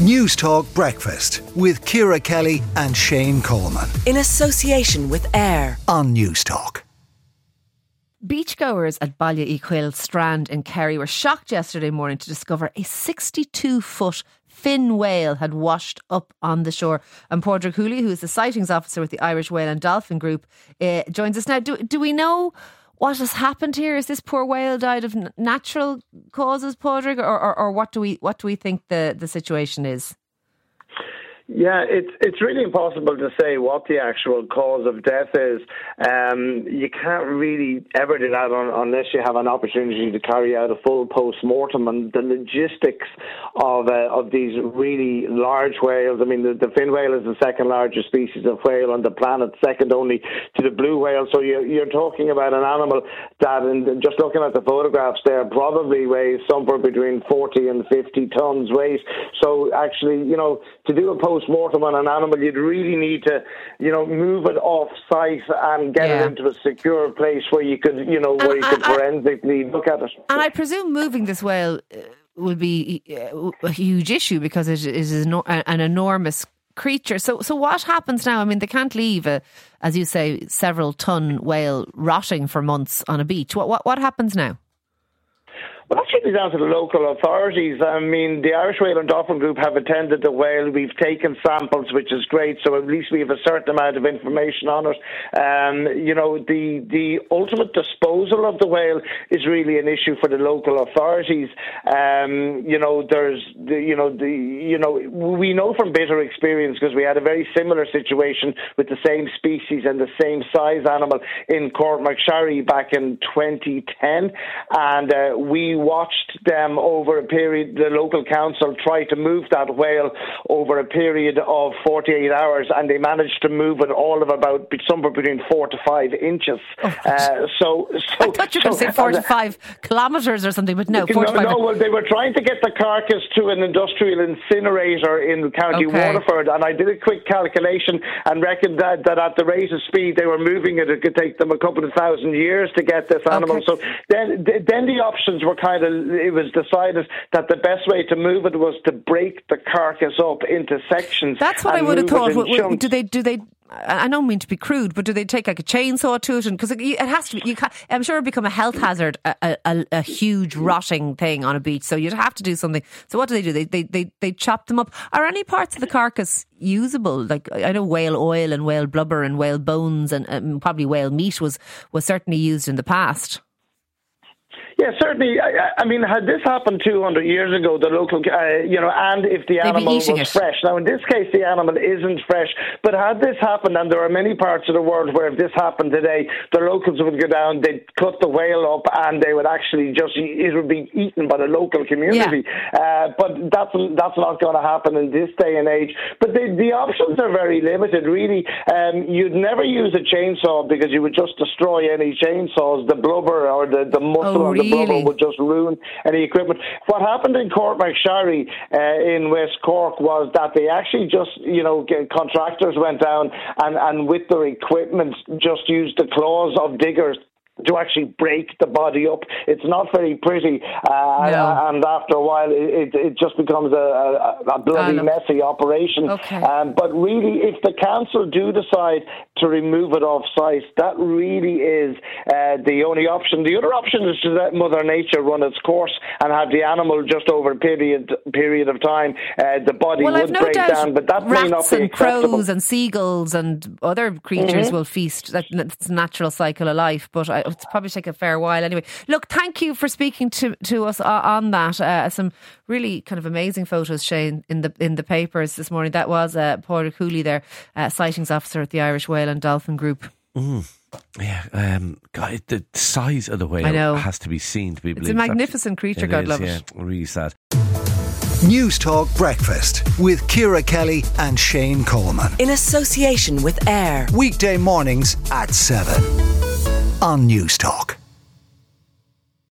News Talk Breakfast with Ciara Kelly and Shane Coleman in association with AIR on News Talk. Beachgoers at Baile Quill Strand in Kerry were shocked yesterday morning to discover a 62 foot fin whale had washed up on the shore. And Padraig Whooley, who is the sightings officer with the Irish Whale and Dolphin Group, uh, joins us now. Do, do we know what has happened here? Is this poor whale died of natural causes, Padraig, or, or, or what do we what do we think the, the situation is? Yeah, it's it's really impossible to say what the actual cause of death is. Um, you can't really ever do that on, unless you have an opportunity to carry out a full post mortem and the logistics of uh, of these really large whales. I mean, the, the, fin whale is the second largest species of whale on the planet, second only to the blue whale. So you're, you're talking about an animal that, and just looking at the photographs there, probably weighs somewhere between 40 and 50 tons weight. So actually, you know, to do a post post-mortem on an animal, you'd really need to, you know, move it off site and get yeah. it into a secure place where you could, you know, where and you could I, forensically look at it. And I presume moving this whale uh, will be uh, a huge issue because it is an enormous creature. So, so what happens now? I mean, they can't leave a, as you say, several ton whale rotting for months on a beach. What what what happens now? Well, that should be down to the local authorities. I mean, the Irish Whale and Dolphin Group have attended the whale. We've taken samples, which is great. So at least we have a certain amount of information on it. Um, you know, the the ultimate disposal of the whale is really an issue for the local authorities. Um, you know, there's the, you know the you know we know from bitter experience because we had a very similar situation with the same species and the same size animal in Cork Courtmacsherry back in 2010, and uh, we watched them over a period, the local council tried to move that whale over a period of 48 hours, and they managed to move it all of about somewhere between four to five inches. Oh, uh, so, so, I thought you were so, going to say four to five kilometres or something, but no, four no, to five. No, well, they were trying to get the carcass to an industrial incinerator in County okay. Waterford, and I did a quick calculation and reckoned that, that at the rate of speed they were moving it, it could take them a couple of thousand years to get this animal. Okay. So then, then the options were kind kind of it was decided that the best way to move it was to break the carcass up into sections. That's what I would have thought. Do they do they I don't mean to be crude, but do they take like a chainsaw to it? And because it has to be, you can, I'm sure it become a health hazard, a, a, a, huge rotting thing on a beach. So you'd have to do something. So what do they do? They, they, they, they chop them up. Are any parts of the carcass usable? Like I know whale oil and whale blubber and whale bones and um, probably whale meat was, was certainly used in the past. Yeah, certainly. I, I, mean, had this happened 200 years ago, the local, uh, you know, and if the animal was it. fresh. Now, in this case, the animal isn't fresh, but had this happened, and there are many parts of the world where if this happened today, the locals would go down, they'd cut the whale up, and they would actually just, it would be eaten by the local community. Yeah. Uh, but that's that's not going to happen in this day and age. But the, the options are very limited, really. Um, you'd never use a chainsaw because you would just destroy any chainsaws, the blubber or the, the muscle oh, really? Really? would just ruin any equipment. What happened in Courtmacsherry uh, in West Cork was that they actually just, you know, contractors went down and, and with their equipment just used the claws of diggers to actually break the body up. It's not very pretty, uh, no. and after a while, it, it just becomes a, a, a bloody messy operation. Okay. Um, but really, if the council do decide to remove it off site, that really is uh, the only option. The other option is to let Mother Nature run its course and have the animal just over a period period of time. Uh, the body well, would no break down, but that may not be and crows and seagulls and other creatures mm-hmm. will feast. That's natural cycle of life, but I, it's probably take a fair while anyway. Look, thank you for speaking to, to us on that. Uh, some really kind of amazing photos, Shane, in the in the papers this morning. That was uh, Padraig Whooley there, uh, sightings officer at the Irish Whale and Dolphin Group. Mm. Yeah, um, God, the size of the whale I know. has to be seen to be believed. It's a magnificent creature, God is, love yeah, it. Really sad. News Talk Breakfast with Ciara Kelly and Shane Coleman. In association with AIR. Weekday mornings at 7 on News Talk.